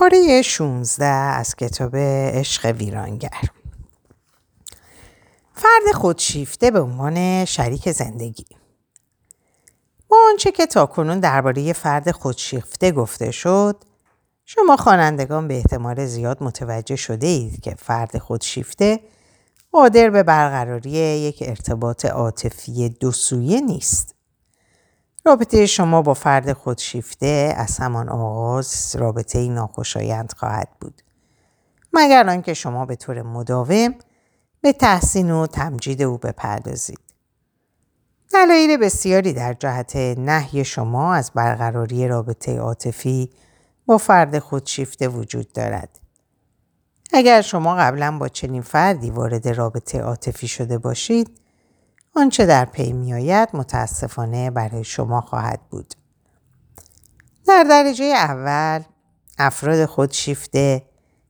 پاره 16 از کتاب عشق ویرانگر فرد خودشیفته به عنوان شریک زندگی با آنچه که تاکنون درباره فرد خودشیفته گفته شد شما خوانندگان به احتمال زیاد متوجه شده اید که فرد خودشیفته قادر به برقراری یک ارتباط عاطفی دو سویه نیست. رابطه شما با فرد خودشیفته از همان آغاز رابطه ناخوشایند خواهد بود. مگر آنکه شما به طور مداوم به تحسین و تمجید او بپردازید. دلایل بسیاری در جهت نهی شما از برقراری رابطه عاطفی با فرد خودشیفته وجود دارد. اگر شما قبلا با چنین فردی وارد رابطه عاطفی شده باشید آنچه در پی میآید متاسفانه برای شما خواهد بود در درجه اول افراد خودشیفته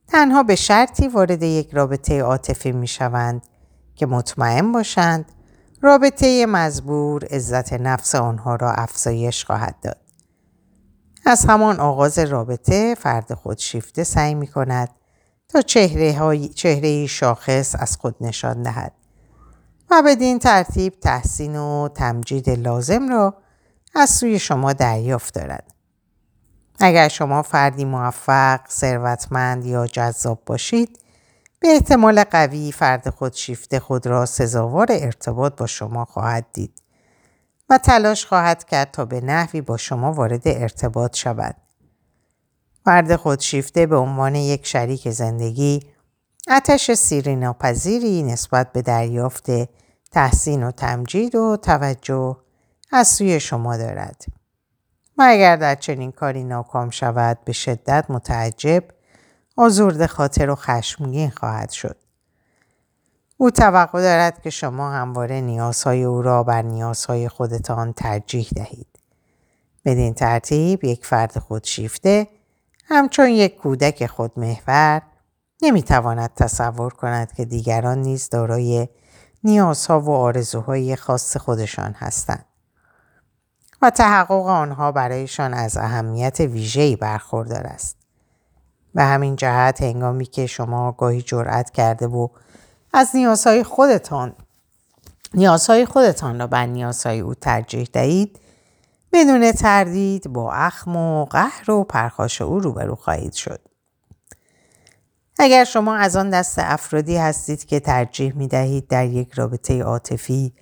تنها به شرطی وارد یک رابطه عاطفی می شوند که مطمئن باشند رابطه مزبور عزت نفس آنها را افزایش خواهد داد. از همان آغاز رابطه فرد خودشیفته سعی می کند تا چهره, های، چهره شاخص از خود نشان دهد و بدین ترتیب تحسین و تمجید لازم را از سوی شما دریافت دارد. اگر شما فردی موفق، ثروتمند یا جذاب باشید، به احتمال قوی فرد خودشیفته خود را سزاوار ارتباط با شما خواهد دید و تلاش خواهد کرد تا به نحوی با شما وارد ارتباط شود. فرد خودشیفته به عنوان یک شریک زندگی آتش سیری ناپذیری نسبت به دریافت تحسین و تمجید و توجه از سوی شما دارد. و اگر در چنین کاری ناکام شود به شدت متعجب آزرد خاطر و خشمگین خواهد شد. او توقع دارد که شما همواره نیازهای او را بر نیازهای خودتان ترجیح دهید. بدین ترتیب یک فرد خودشیفته همچون یک کودک خودمحور نمی‌تواند تصور کند که دیگران نیز دارای نیازها و آرزوهای خاص خودشان هستند و تحقق آنها برایشان از اهمیت ویژه‌ای برخوردار است. به همین جهت هنگامی که شما گاهی جرأت کرده و از نیازهای خودتان نیازهای خودتان را بر نیازهای او ترجیح دهید بدون تردید با اخم و قهر و پرخاش او روبرو خواهید شد. اگر شما از آن دست افرادی هستید که ترجیح می دهید در یک رابطه عاطفی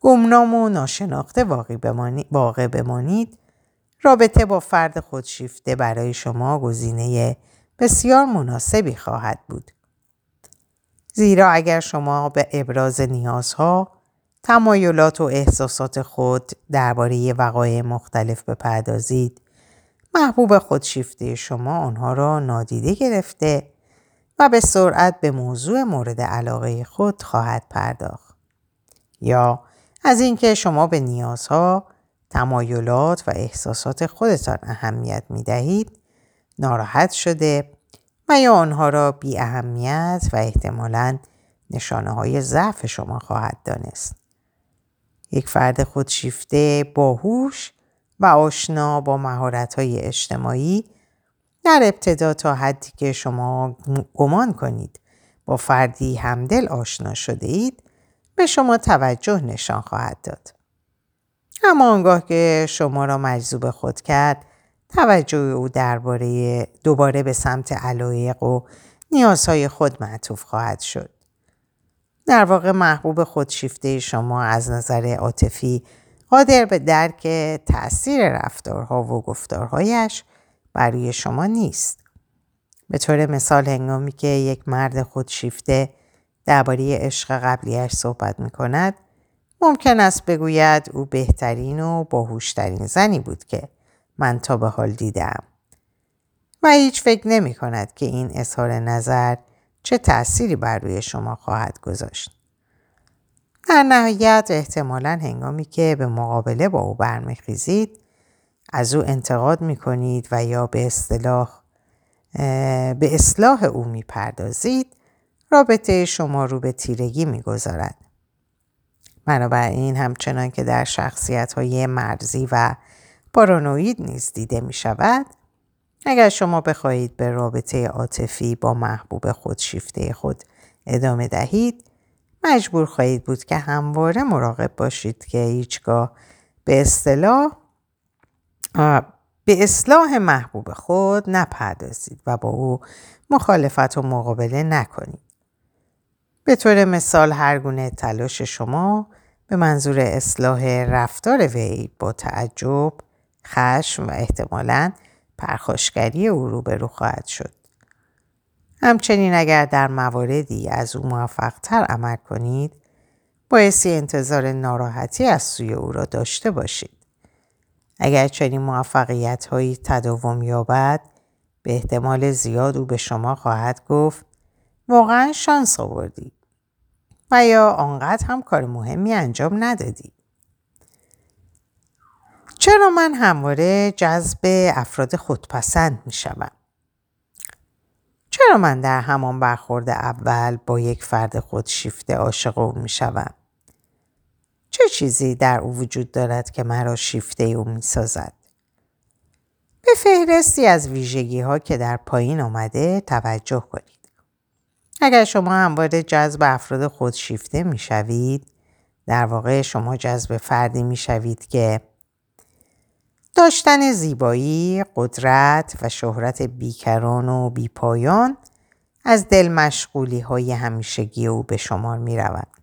گمنام و ناشناخته واقع بمانید رابطه با فرد خودشیفته برای شما گزینه بسیار مناسبی خواهد بود. زیرا اگر شما به ابراز نیازها تمایلات و احساسات خود درباره وقایع مختلف بپردازید محبوب خودشیفته شما آنها را نادیده گرفته به سرعت به موضوع مورد علاقه خود خواهد پرداخت یا از اینکه شما به نیازها تمایلات و احساسات خودتان اهمیت می دهید ناراحت شده و یا آنها را بی اهمیت و احتمالاً نشانه های ضعف شما خواهد دانست. یک فرد خودشیفته باهوش و آشنا با مهارت‌های اجتماعی در ابتدا تا حدی که شما گمان کنید با فردی همدل آشنا شده اید به شما توجه نشان خواهد داد. اما آنگاه که شما را مجذوب خود کرد توجه او درباره دوباره به سمت علایق و نیازهای خود معطوف خواهد شد. در واقع محبوب خودشیفته شما از نظر عاطفی قادر به درک تأثیر رفتارها و گفتارهایش برای شما نیست. به طور مثال هنگامی که یک مرد خودشیفته درباره عشق قبلیش صحبت می کند ممکن است بگوید او بهترین و باهوشترین زنی بود که من تا به حال دیدم. و هیچ فکر نمی کند که این اظهار نظر چه تأثیری بر روی شما خواهد گذاشت. در نهایت احتمالا هنگامی که به مقابله با او برمیخیزید از او انتقاد می کنید و یا به اصطلاح به اصلاح او می پردازید رابطه شما رو به تیرگی می گذارد. بنابراین همچنان که در شخصیت های مرزی و پارانوید نیز دیده می شود اگر شما بخواهید به رابطه عاطفی با محبوب خود شیفته خود ادامه دهید مجبور خواهید بود که همواره مراقب باشید که هیچگاه به اصطلاح به اصلاح محبوب خود نپردازید و با او مخالفت و مقابله نکنید. به طور مثال هر گونه تلاش شما به منظور اصلاح رفتار وی با تعجب، خشم و احتمالاً پرخاشگری او روبرو خواهد شد. همچنین اگر در مواردی از او موفقتر عمل کنید بایستی انتظار ناراحتی از سوی او را داشته باشید. اگر چنین موفقیت هایی تداوم یابد به احتمال زیاد او به شما خواهد گفت واقعا شانس آوردی و یا آنقدر هم کار مهمی انجام ندادی. چرا من همواره جذب افراد خودپسند می شوم؟ چرا من در همان برخورد اول با یک فرد خودشیفته عاشق او می شوم؟ چه چیزی در او وجود دارد که مرا شیفته او می سازد؟ به فهرستی از ویژگی ها که در پایین آمده توجه کنید. اگر شما همواره جذب افراد خودشیفته می شوید، در واقع شما جذب فردی می شوید که داشتن زیبایی، قدرت و شهرت بیکران و بیپایان از دل مشغولی های همیشگی او به شمار می روند.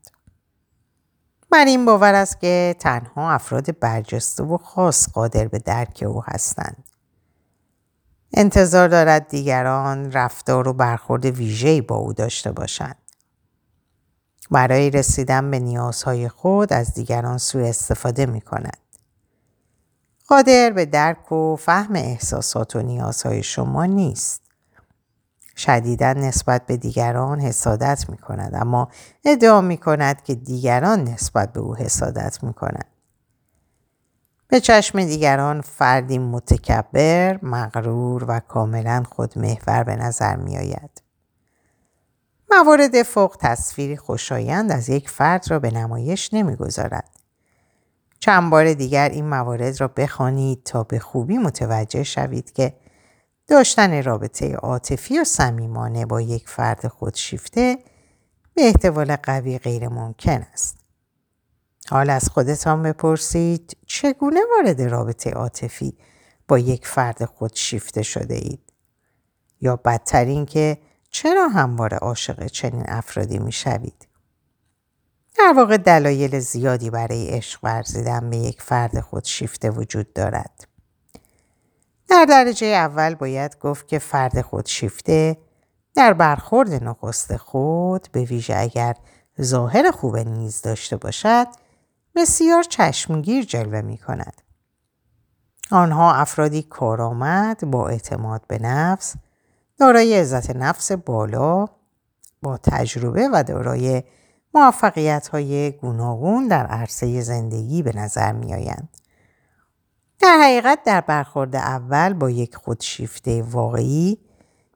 بر این باور است که تنها افراد برجسته و خاص قادر به درک او هستند. انتظار دارد دیگران رفتار و برخورد ویژه‌ای با او داشته باشند. برای رسیدن به نیازهای خود از دیگران سوء استفاده می کند. قادر به درک و فهم احساسات و نیازهای شما نیست. شدیدا نسبت به دیگران حسادت می کند اما ادعا می کند که دیگران نسبت به او حسادت می کند. به چشم دیگران فردی متکبر، مغرور و کاملا خودمحور به نظر می آید. موارد فوق تصویری خوشایند از یک فرد را به نمایش نمی‌گذارد. چند بار دیگر این موارد را بخوانید تا به خوبی متوجه شوید که داشتن رابطه عاطفی و صمیمانه با یک فرد خودشیفته به احتمال قوی غیر ممکن است. حال از خودتان بپرسید چگونه وارد رابطه عاطفی با یک فرد خودشیفته شده اید؟ یا بدتر که چرا همواره عاشق چنین افرادی می شوید؟ در واقع دلایل زیادی برای عشق ورزیدن به یک فرد خودشیفته وجود دارد. در درجه اول باید گفت که فرد خودشیفته در برخورد نخست خود به ویژه اگر ظاهر خوب نیز داشته باشد بسیار چشمگیر جلوه می کند. آنها افرادی کارآمد با اعتماد به نفس دارای عزت نفس بالا با تجربه و دارای موفقیت های گوناگون در عرصه زندگی به نظر می آیند. در حقیقت در برخورد اول با یک خودشیفته واقعی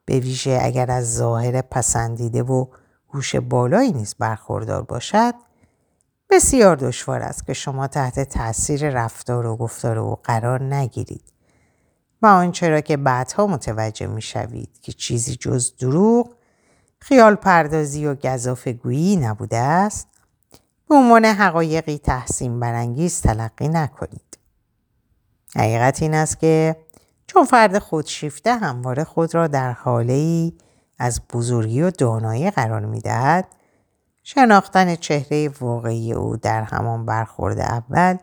به ویژه اگر از ظاهر پسندیده و هوش بالایی نیز برخوردار باشد بسیار دشوار است که شما تحت تاثیر رفتار و گفتار او قرار نگیرید و آنچه را که بعدها متوجه می شوید که چیزی جز دروغ خیال پردازی و گذاف گویی نبوده است به عنوان حقایقی تحسین برانگیز تلقی نکنید. حقیقت این است که چون فرد خودشیفته همواره خود را در حاله ای از بزرگی و دانایی قرار می دهد شناختن چهره واقعی او در همان برخورد اول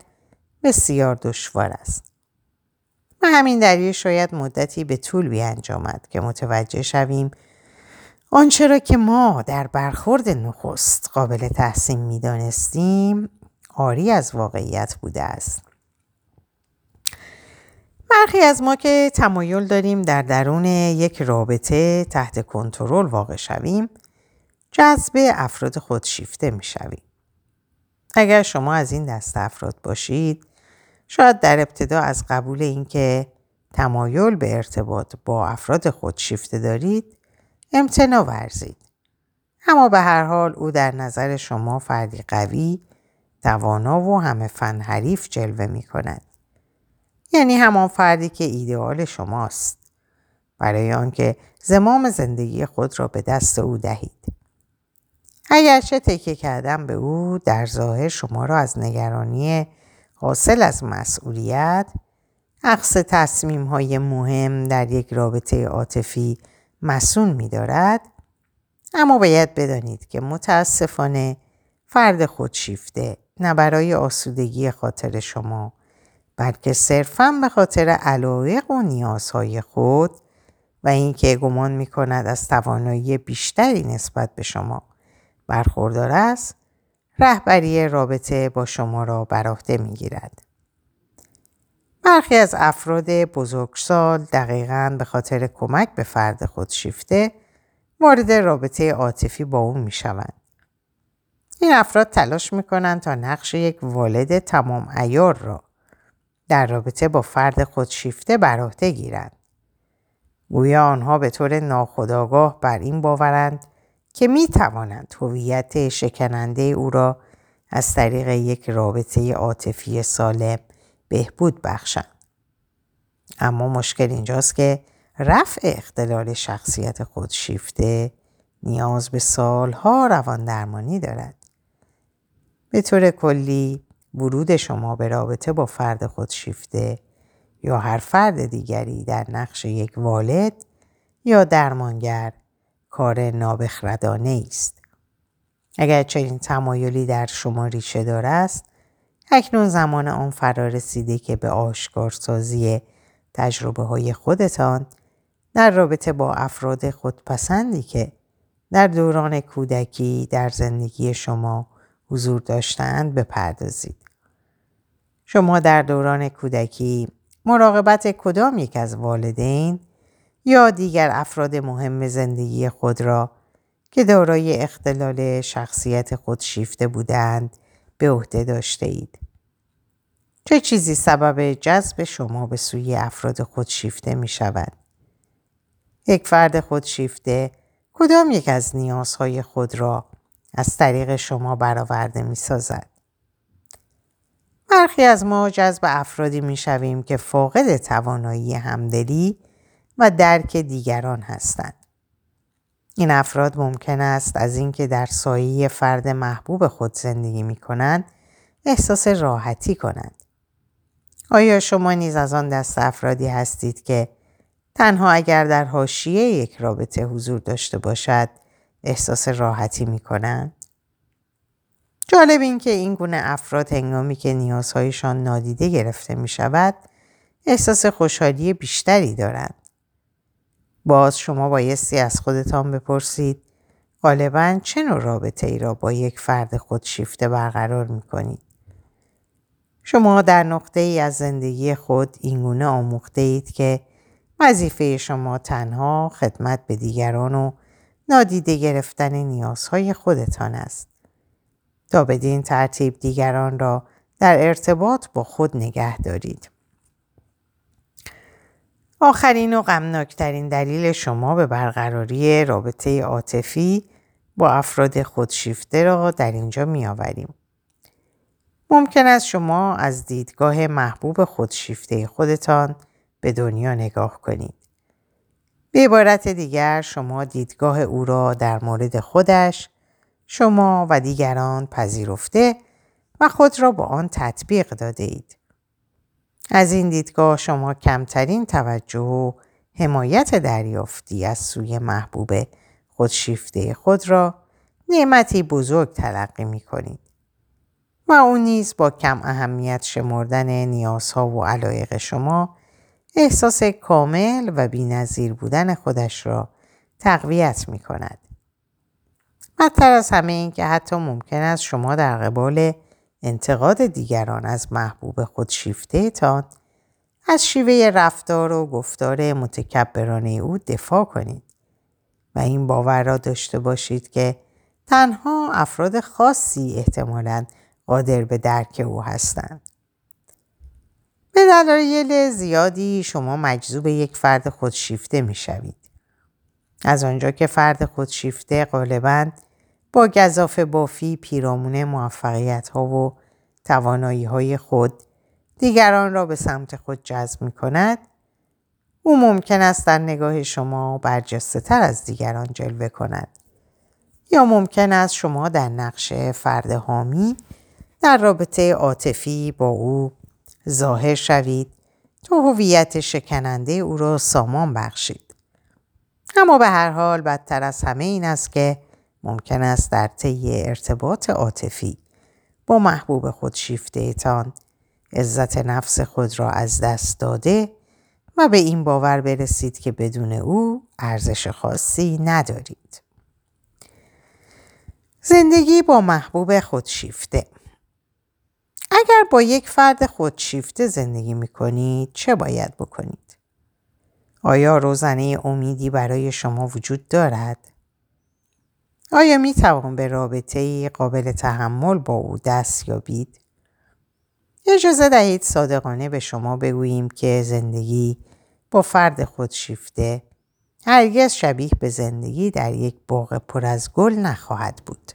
بسیار دشوار است. و همین دلیل شاید مدتی به طول بیانجامد که متوجه شویم آنچه را که ما در برخورد نخست قابل تحسین می دانستیم آری از واقعیت بوده است. برخی از ما که تمایل داریم در درون یک رابطه تحت کنترل واقع شویم جذب افراد خودشیفته می شویم. اگر شما از این دست افراد باشید شاید در ابتدا از قبول اینکه تمایل به ارتباط با افراد خودشیفته دارید امتنا ورزید. اما به هر حال او در نظر شما فردی قوی، توانا و همه فن حریف جلوه می کند. یعنی همان فردی که ایدئال شماست. برای آنکه زمام زندگی خود را به دست او دهید. اگرچه تکیه کردن به او در ظاهر شما را از نگرانی حاصل از مسئولیت عقص تصمیم های مهم در یک رابطه عاطفی مسون می دارد اما باید بدانید که متاسفانه فرد خودشیفته نه برای آسودگی خاطر شما بلکه صرفا به خاطر علایق و نیازهای خود و اینکه گمان می کند از توانایی بیشتری نسبت به شما برخوردار است رهبری رابطه با شما را بر عهده می گیرد. برخی از افراد بزرگسال دقیقا به خاطر کمک به فرد خودشیفته وارد رابطه عاطفی با او می شوند. این افراد تلاش می کنند تا نقش یک والد تمام ایار را در رابطه با فرد خودشیفته بر عهده گیرند. گویا آنها به طور ناخودآگاه بر این باورند که می توانند هویت شکننده او را از طریق یک رابطه عاطفی سالم بهبود بخشند. اما مشکل اینجاست که رفع اختلال شخصیت خودشیفته نیاز به سالها روان درمانی دارد. به طور کلی ورود شما به رابطه با فرد خودشیفته یا هر فرد دیگری در نقش یک والد یا درمانگر کار نابخردانه است. اگر چنین تمایلی در شما ریشه دار است اکنون زمان آن فرا رسیده که به آشکارسازی تجربه های خودتان در رابطه با افراد خودپسندی که در دوران کودکی در زندگی شما حضور داشتند بپردازید. شما در دوران کودکی مراقبت کدام یک از والدین یا دیگر افراد مهم زندگی خود را که دارای اختلال شخصیت خودشیفته بودند به عهده داشته اید. چه چیزی سبب جذب شما به سوی افراد خودشیفته می شود؟ یک فرد خودشیفته کدام یک از نیازهای خود را از طریق شما برآورده می سازد؟ برخی از ما جذب افرادی می شویم که فاقد توانایی همدلی و درک دیگران هستند. این افراد ممکن است از اینکه در سایه فرد محبوب خود زندگی می کنند احساس راحتی کنند. آیا شما نیز از آن دست افرادی هستید که تنها اگر در حاشیه یک رابطه حضور داشته باشد احساس راحتی می کنند؟ جالب این که این گونه افراد هنگامی که نیازهایشان نادیده گرفته می شود احساس خوشحالی بیشتری دارند. باز شما بایستی از خودتان بپرسید غالبا چه نوع رابطه ای را با یک فرد خودشیفته برقرار می کنید؟ شما در نقطه ای از زندگی خود اینگونه آموخته اید که وظیفه شما تنها خدمت به دیگران و نادیده گرفتن نیازهای خودتان است. تا بدین ترتیب دیگران را در ارتباط با خود نگه دارید. آخرین و غمناکترین دلیل شما به برقراری رابطه عاطفی با افراد خودشیفته را در اینجا می آوریم. ممکن است شما از دیدگاه محبوب خودشیفته خودتان به دنیا نگاه کنید. به عبارت دیگر شما دیدگاه او را در مورد خودش، شما و دیگران پذیرفته و خود را با آن تطبیق داده اید. از این دیدگاه شما کمترین توجه و حمایت دریافتی از سوی محبوب خودشیفته خود را نعمتی بزرگ تلقی می کنید. و نیز با کم اهمیت شمردن نیازها و علایق شما احساس کامل و بینظیر بودن خودش را تقویت می کند. بدتر از همه این که حتی ممکن است شما در قبال انتقاد دیگران از محبوب خود شیفته تان از شیوه رفتار و گفتار متکبرانه او دفاع کنید و این باور را داشته باشید که تنها افراد خاصی احتمالاً قادر به درک او هستند. به دلایل زیادی شما مجذوب یک فرد خودشیفته می شوید. از آنجا که فرد خودشیفته غالبا با گذاف بافی پیرامون موفقیت ها و توانایی های خود دیگران را به سمت خود جذب می کند او ممکن است در نگاه شما برجسته تر از دیگران جلوه کند. یا ممکن است شما در نقش فرد حامی در رابطه عاطفی با او ظاهر شوید تا هویت شکننده او را سامان بخشید. اما به هر حال بدتر از همه این است که ممکن است در طی ارتباط عاطفی با محبوب خود شیفته تان عزت نفس خود را از دست داده و به این باور برسید که بدون او ارزش خاصی ندارید. زندگی با محبوب خودشیفته اگر با یک فرد خودشیفته زندگی می کنید چه باید بکنید؟ آیا روزنه امیدی برای شما وجود دارد؟ آیا می توان به رابطه قابل تحمل با او دست یابید؟ اجازه دهید صادقانه به شما بگوییم که زندگی با فرد خودشیفته هرگز شبیه به زندگی در یک باغ پر از گل نخواهد بود.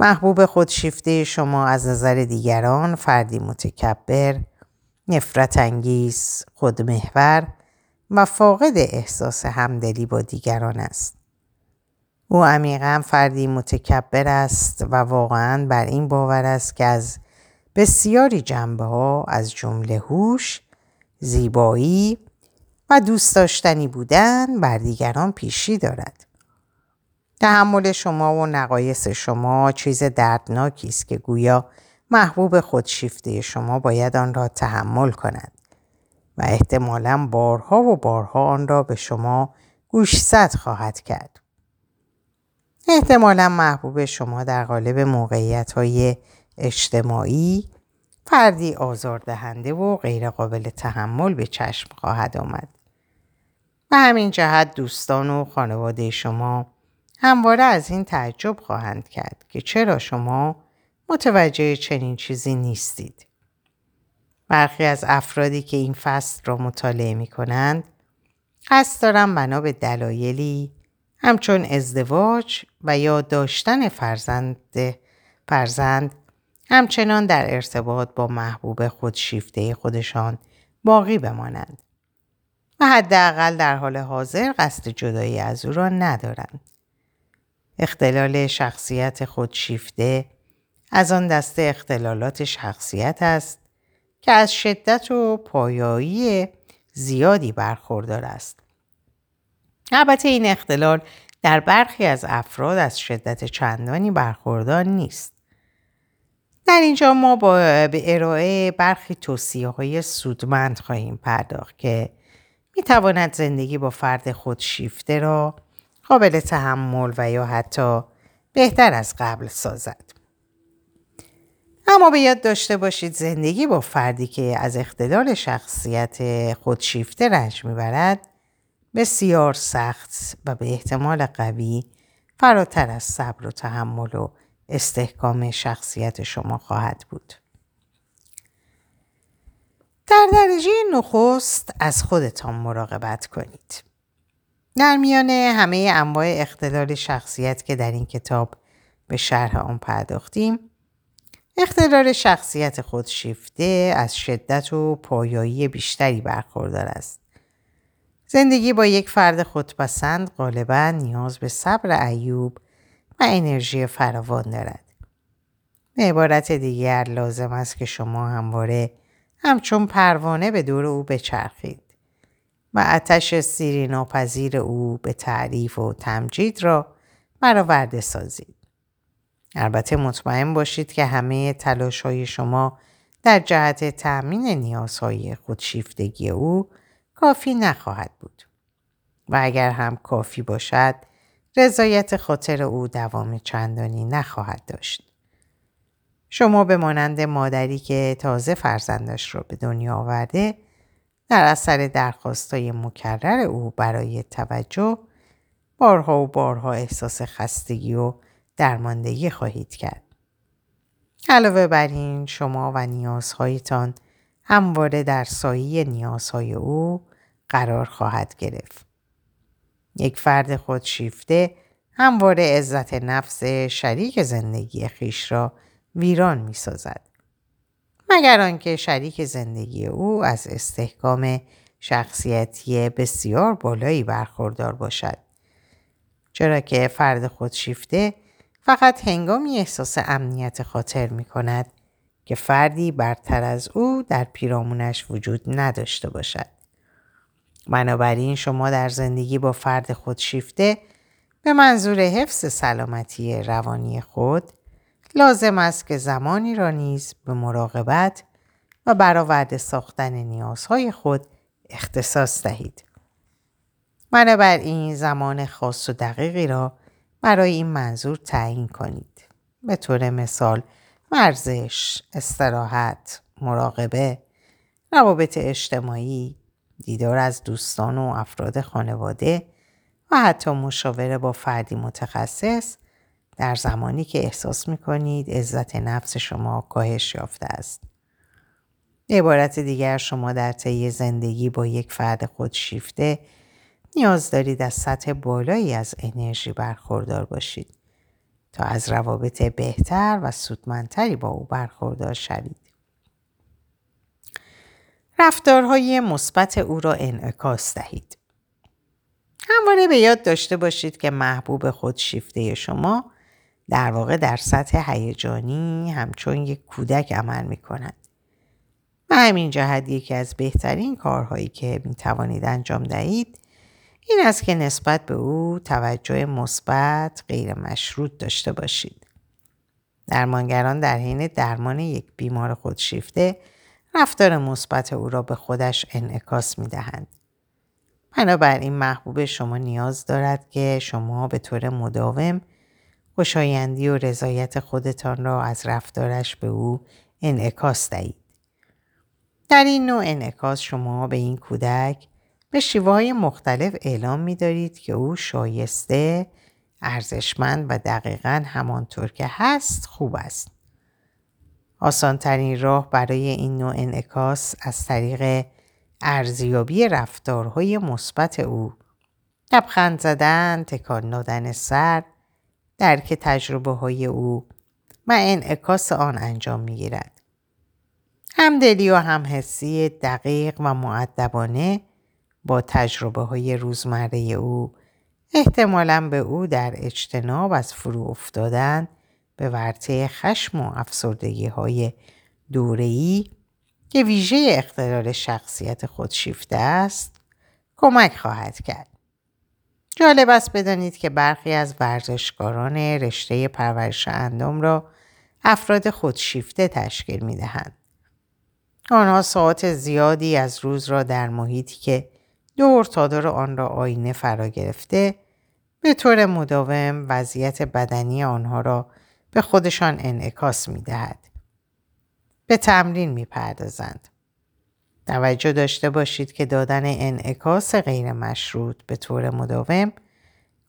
محبوب خودشیفته شما از نظر دیگران فردی متکبر، نفرت انگیز، خودمحور و فاقد احساس همدلی با دیگران است. او عمیقا فردی متکبر است و واقعا بر این باور است که از بسیاری جنبه ها از جمله هوش، زیبایی و دوست داشتنی بودن بر دیگران پیشی دارد. تحمل شما و نقایص شما چیز دردناکی است که گویا محبوب خودشیفته شما باید آن را تحمل کند و احتمالا بارها و بارها آن را به شما گوشزد خواهد کرد. احتمالا محبوب شما در قالب موقعیت های اجتماعی فردی آزاردهنده و غیرقابل تحمل به چشم خواهد آمد. و همین جهت دوستان و خانواده شما همواره از این تعجب خواهند کرد که چرا شما متوجه چنین چیزی نیستید. برخی از افرادی که این فصل را مطالعه می کنند قصد دارم بنا به دلایلی همچون ازدواج و یا داشتن فرزند فرزند همچنان در ارتباط با محبوب خودشیفته خودشان باقی بمانند و حداقل در حال حاضر قصد جدایی از او را ندارند. اختلال شخصیت خودشیفته از آن دسته اختلالات شخصیت است که از شدت و پایایی زیادی برخوردار است. البته این اختلال در برخی از افراد از شدت چندانی برخوردار نیست. در اینجا ما با به ارائه برخی توصیه های سودمند خواهیم پرداخت که می تواند زندگی با فرد خودشیفته را قابل تحمل و یا حتی بهتر از قبل سازد. اما به یاد داشته باشید زندگی با فردی که از اختلال شخصیت خودشیفته رنج می‌برد بسیار سخت و به احتمال قوی فراتر از صبر و تحمل و استحکام شخصیت شما خواهد بود. در درجه نخست از خودتان مراقبت کنید. در میان همه انواع اختلال شخصیت که در این کتاب به شرح آن پرداختیم اختلال شخصیت خودشیفته از شدت و پایایی بیشتری برخوردار است. زندگی با یک فرد خودپسند غالبا نیاز به صبر ایوب و انرژی فراوان دارد. به عبارت دیگر لازم است که شما همواره همچون پروانه به دور او بچرخید. و آتش سیری ناپذیر او به تعریف و تمجید را برآورده سازید. البته مطمئن باشید که همه تلاش های شما در جهت تأمین نیازهای خودشیفتگی او کافی نخواهد بود. و اگر هم کافی باشد رضایت خاطر او دوام چندانی نخواهد داشت. شما به مانند مادری که تازه فرزندش را به دنیا آورده در اثر درخواستای مکرر او برای توجه بارها و بارها احساس خستگی و درماندگی خواهید کرد. علاوه بر این شما و نیازهایتان همواره در سایه نیازهای او قرار خواهد گرفت. یک فرد خودشیفته همواره عزت نفس شریک زندگی خیش را ویران می سازد. مگر آنکه شریک زندگی او از استحکام شخصیتی بسیار بالایی برخوردار باشد. چرا که فرد خودشیفته فقط هنگامی احساس امنیت خاطر می کند که فردی برتر از او در پیرامونش وجود نداشته باشد. بنابراین شما در زندگی با فرد خودشیفته به منظور حفظ سلامتی روانی خود لازم است که زمانی را نیز به مراقبت و برآورده ساختن نیازهای خود اختصاص دهید. بنابراین زمان خاص و دقیقی را برای این منظور تعیین کنید. به طور مثال ورزش، استراحت، مراقبه، روابط اجتماعی، دیدار از دوستان و افراد خانواده و حتی مشاوره با فردی متخصص در زمانی که احساس می کنید عزت نفس شما کاهش یافته است. عبارت دیگر شما در طی زندگی با یک فرد خودشیفته نیاز دارید از سطح بالایی از انرژی برخوردار باشید تا از روابط بهتر و سودمندتری با او برخوردار شوید. رفتارهای مثبت او را انعکاس دهید. همواره به یاد داشته باشید که محبوب خودشیفته شما در واقع در سطح هیجانی همچون یک کودک عمل می کند. و همین جهت یکی از بهترین کارهایی که می توانید انجام دهید این است که نسبت به او توجه مثبت غیر مشروط داشته باشید. درمانگران در حین درمان یک بیمار خودشیفته رفتار مثبت او را به خودش انعکاس می دهند. بنابراین محبوب شما نیاز دارد که شما به طور مداوم خوشایندی و رضایت خودتان را از رفتارش به او انعکاس دهید. در این نوع انعکاس شما به این کودک به شیوه های مختلف اعلام می دارید که او شایسته، ارزشمند و دقیقا همانطور که هست خوب است. آسانترین راه برای این نوع انعکاس از طریق ارزیابی رفتارهای مثبت او لبخند زدن، تکان دادن سر، درک تجربه های او و انعکاس آن انجام می گیرد. همدلی و همحسی دقیق و معدبانه با تجربه های روزمره او احتمالا به او در اجتناب از فرو افتادن به ورطه خشم و افسردگی های دوره‌ای که ویژه اختلال شخصیت خودشیفته است کمک خواهد کرد. جالب است بدانید که برخی از ورزشکاران رشته پرورش اندام را افراد خودشیفته تشکیل می دهند. آنها ساعت زیادی از روز را در محیطی که دور تا دور آن را آینه فرا گرفته به طور مداوم وضعیت بدنی آنها را به خودشان انعکاس می دهد. به تمرین می پردازند. توجه داشته باشید که دادن انعکاس غیر مشروط به طور مداوم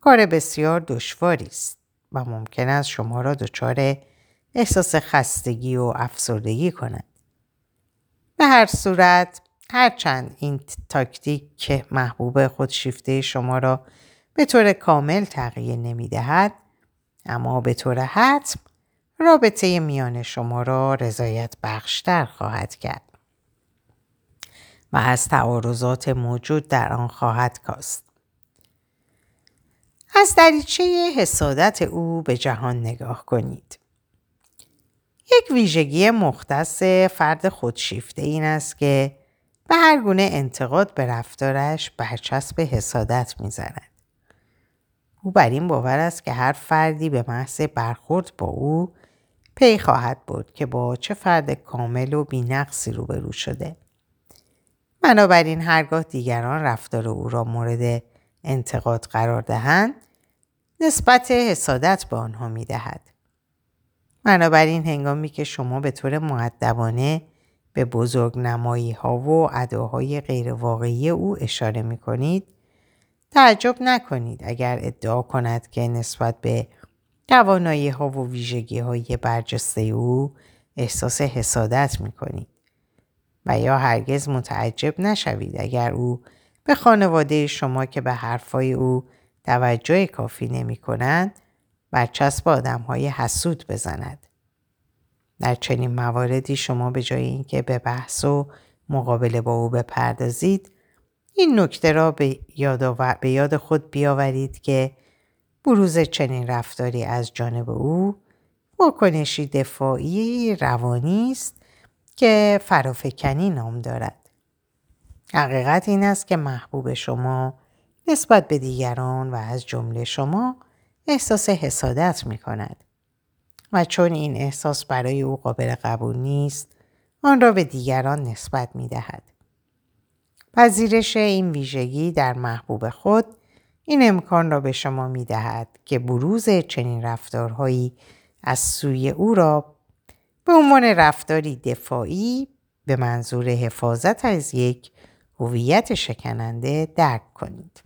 کار بسیار دشواری است و ممکن است شما را دچار احساس خستگی و افسردگی کند. به هر صورت هرچند این تاکتیک که محبوب خودشیفته شما را به طور کامل تغییر نمی دهد اما به طور حتم رابطه میان شما را رضایت بخشتر خواهد کرد و از تعارضات موجود در آن خواهد کاست. از دریچه حسادت او به جهان نگاه کنید. یک ویژگی مختص فرد خودشیفته این است که به هر گونه انتقاد به رفتارش برچسب حسادت می‌زند. او بر این باور است که هر فردی به محض برخورد با او پی خواهد بود که با چه فرد کامل و بینقصی روبرو شده. بنابراین هرگاه دیگران رفتار او را مورد انتقاد قرار دهند نسبت حسادت به آنها می دهد. بنابراین هنگامی که شما به طور معدبانه به بزرگ نمایی ها و اداهای غیرواقعی او اشاره می کنید تعجب نکنید اگر ادعا کند که نسبت به توانایی ها و ویژگی های برجسته او احساس حسادت می کنید. و یا هرگز متعجب نشوید اگر او به خانواده شما که به حرفای او توجه کافی نمی کنند برچسب آدم های حسود بزند. در چنین مواردی شما به جای اینکه به بحث و مقابله با او بپردازید این نکته را به یاد, به یاد خود بیاورید که بروز چنین رفتاری از جانب او واکنشی دفاعی روانی است که فرافکنی نام دارد. حقیقت این است که محبوب شما نسبت به دیگران و از جمله شما احساس حسادت می کند. و چون این احساس برای او قابل قبول نیست آن را به دیگران نسبت می دهد. پذیرش این ویژگی در محبوب خود این امکان را به شما می دهد که بروز چنین رفتارهایی از سوی او را به عنوان رفتاری دفاعی به منظور حفاظت از یک هویت شکننده درک کنید.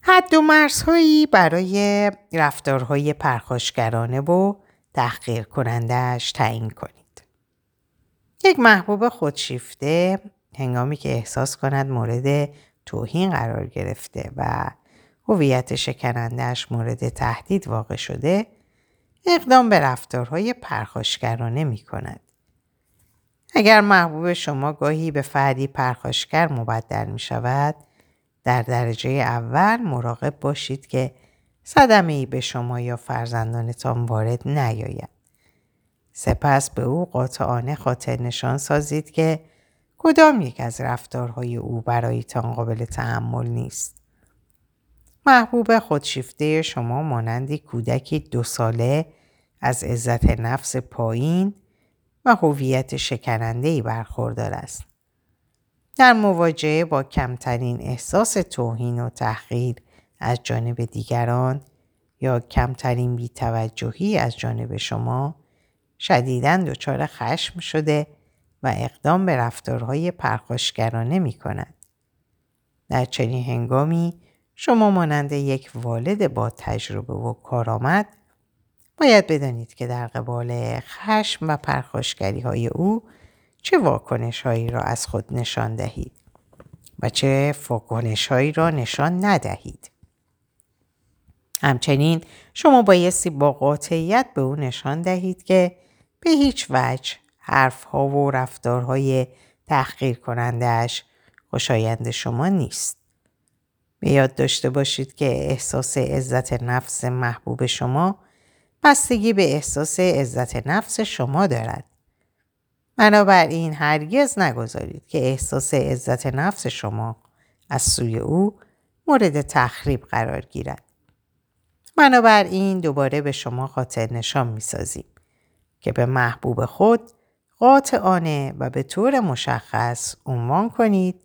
حد و مرزهایی برای رفتارهای پرخاشگرانه و تحقیر کنندهش تعیین کنید. یک محبوب خودشیفته هنگامی که احساس کند مورد توهین قرار گرفته و هویت شکنندهش مورد تهدید واقع شده اقدام به رفتارهای پرخاشگرانه می کند. اگر محبوب شما گاهی به فردی پرخاشگر مبدل می شود در درجه اول مراقب باشید که صدمه ای به شما یا فرزندانتان وارد نیاید. سپس به او قاطعانه خاطر نشان سازید که کدام یک از رفتارهای او برایتان قابل تحمل نیست. محبوب خودشیفته شما مانندی کودکی دو ساله از عزت نفس پایین و هویت شکننده برخوردار است. در مواجهه با کمترین احساس توهین و تحقیر از جانب دیگران یا کمترین بیتوجهی از جانب شما شدیداً دچار خشم شده و اقدام به رفتارهای پرخاشگرانه می کند. در چنین هنگامی شما مانند یک والد با تجربه و کارآمد باید بدانید که در قبال خشم و پرخاشگری های او چه واکنش هایی را از خود نشان دهید و چه واکنش هایی را نشان ندهید. همچنین شما بایستی با قاطعیت به او نشان دهید که به هیچ وجه حرف ها و رفتارهای تحقیر کنندهش خوشایند شما نیست. به یاد داشته باشید که احساس عزت نفس محبوب شما بستگی به احساس عزت نفس شما دارد. بنابراین هرگز نگذارید که احساس عزت نفس شما از سوی او مورد تخریب قرار گیرد. بنابراین دوباره به شما خاطر نشان می سازیم که به محبوب خود قاطعانه و به طور مشخص عنوان کنید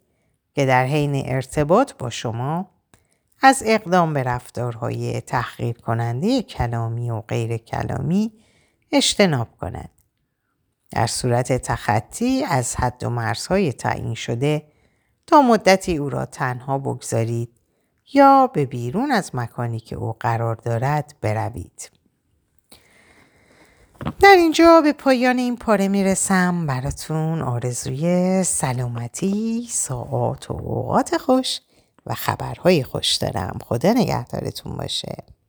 که در حین ارتباط با شما از اقدام به رفتارهای تحقیر کننده کلامی و غیر کلامی اجتناب کند. در صورت تخطی از حد و مرزهای تعیین شده تا مدتی او را تنها بگذارید یا به بیرون از مکانی که او قرار دارد بروید. در اینجا به پایان این پاره می‌رسم براتون آرزوی سلامتی، ساعات و اوقات خوش و خبرهای خوش دارم. خدا نگهدارتون باشه.